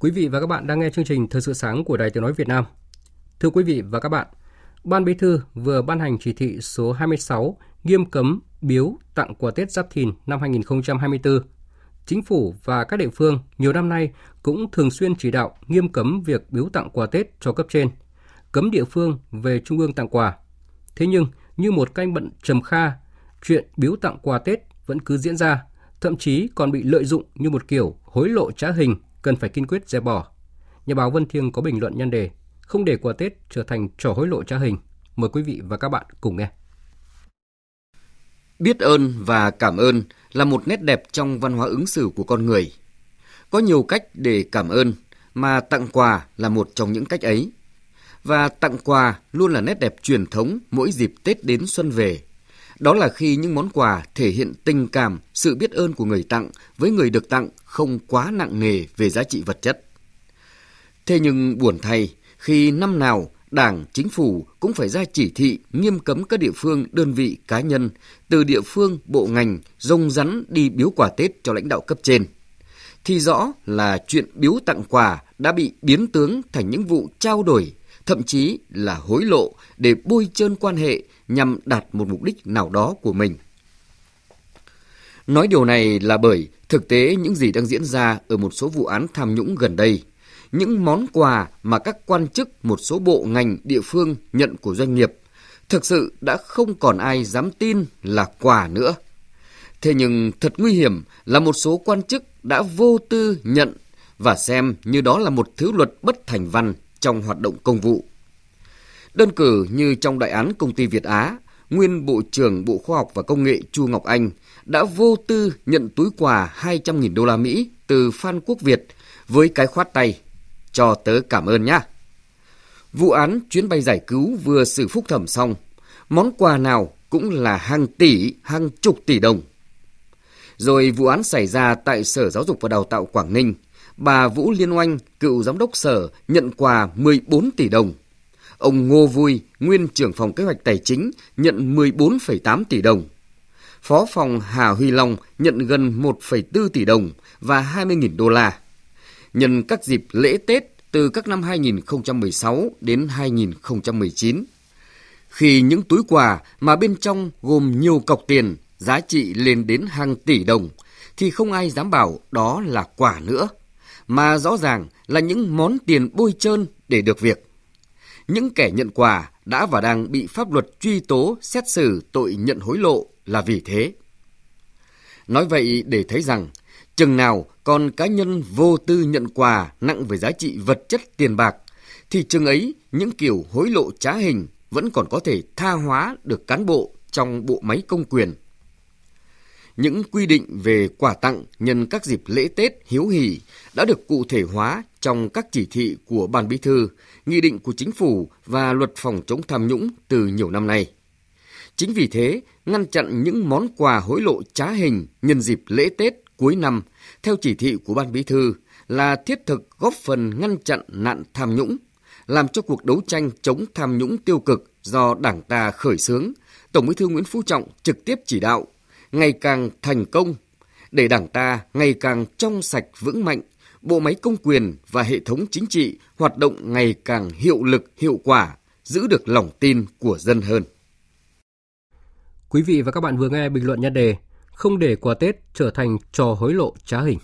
Quý vị và các bạn đang nghe chương trình Thời sự sáng của Đài Tiếng Nói Việt Nam. Thưa quý vị và các bạn, Ban Bí thư vừa ban hành chỉ thị số 26 nghiêm cấm biếu tặng quà Tết Giáp Thìn năm 2024. Chính phủ và các địa phương nhiều năm nay cũng thường xuyên chỉ đạo nghiêm cấm việc biếu tặng quà Tết cho cấp trên, cấm địa phương về trung ương tặng quà. Thế nhưng, như một canh bận trầm kha, chuyện biếu tặng quà Tết vẫn cứ diễn ra, thậm chí còn bị lợi dụng như một kiểu hối lộ trá hình cần phải kiên quyết dẹp bỏ. Nhà báo Vân Thiêng có bình luận nhân đề không để quà Tết trở thành trò hối lộ trá hình. Mời quý vị và các bạn cùng nghe. Biết ơn và cảm ơn là một nét đẹp trong văn hóa ứng xử của con người. Có nhiều cách để cảm ơn, mà tặng quà là một trong những cách ấy. Và tặng quà luôn là nét đẹp truyền thống mỗi dịp Tết đến xuân về. Đó là khi những món quà thể hiện tình cảm, sự biết ơn của người tặng với người được tặng không quá nặng nề về giá trị vật chất. Thế nhưng buồn thay, khi năm nào Đảng, chính phủ cũng phải ra chỉ thị nghiêm cấm các địa phương, đơn vị, cá nhân từ địa phương, bộ ngành rông rắn đi biếu quà Tết cho lãnh đạo cấp trên. Thì rõ là chuyện biếu tặng quà đã bị biến tướng thành những vụ trao đổi, thậm chí là hối lộ để bôi trơn quan hệ nhằm đạt một mục đích nào đó của mình. Nói điều này là bởi thực tế những gì đang diễn ra ở một số vụ án tham nhũng gần đây – những món quà mà các quan chức một số bộ ngành địa phương nhận của doanh nghiệp thực sự đã không còn ai dám tin là quà nữa. Thế nhưng thật nguy hiểm là một số quan chức đã vô tư nhận và xem như đó là một thứ luật bất thành văn trong hoạt động công vụ. Đơn cử như trong đại án công ty Việt Á, nguyên Bộ trưởng Bộ Khoa học và Công nghệ Chu Ngọc Anh đã vô tư nhận túi quà 200.000 đô la Mỹ từ Phan Quốc Việt với cái khoát tay cho tớ cảm ơn nhá. Vụ án chuyến bay giải cứu vừa xử phúc thẩm xong, món quà nào cũng là hàng tỷ, hàng chục tỷ đồng. Rồi vụ án xảy ra tại Sở Giáo dục và Đào tạo Quảng Ninh, bà Vũ Liên Oanh, cựu giám đốc sở, nhận quà 14 tỷ đồng. Ông Ngô Vui, nguyên trưởng phòng kế hoạch tài chính, nhận 14,8 tỷ đồng. Phó phòng Hà Huy Long nhận gần 1,4 tỷ đồng và 20.000 đô la nhân các dịp lễ Tết từ các năm 2016 đến 2019. Khi những túi quà mà bên trong gồm nhiều cọc tiền giá trị lên đến hàng tỷ đồng thì không ai dám bảo đó là quà nữa, mà rõ ràng là những món tiền bôi trơn để được việc. Những kẻ nhận quà đã và đang bị pháp luật truy tố xét xử tội nhận hối lộ là vì thế. Nói vậy để thấy rằng Chừng nào còn cá nhân vô tư nhận quà nặng về giá trị vật chất tiền bạc, thì chừng ấy những kiểu hối lộ trá hình vẫn còn có thể tha hóa được cán bộ trong bộ máy công quyền. Những quy định về quà tặng nhân các dịp lễ Tết hiếu hỉ đã được cụ thể hóa trong các chỉ thị của Ban Bí thư, nghị định của chính phủ và luật phòng chống tham nhũng từ nhiều năm nay. Chính vì thế, ngăn chặn những món quà hối lộ trá hình nhân dịp lễ Tết cuối năm theo chỉ thị của Ban Bí thư là thiết thực góp phần ngăn chặn nạn tham nhũng, làm cho cuộc đấu tranh chống tham nhũng tiêu cực do Đảng ta khởi xướng, Tổng Bí thư Nguyễn Phú Trọng trực tiếp chỉ đạo, ngày càng thành công, để Đảng ta ngày càng trong sạch vững mạnh, bộ máy công quyền và hệ thống chính trị hoạt động ngày càng hiệu lực, hiệu quả, giữ được lòng tin của dân hơn. Quý vị và các bạn vừa nghe bình luận nhan đề không để quà Tết trở thành trò hối lộ trá hình.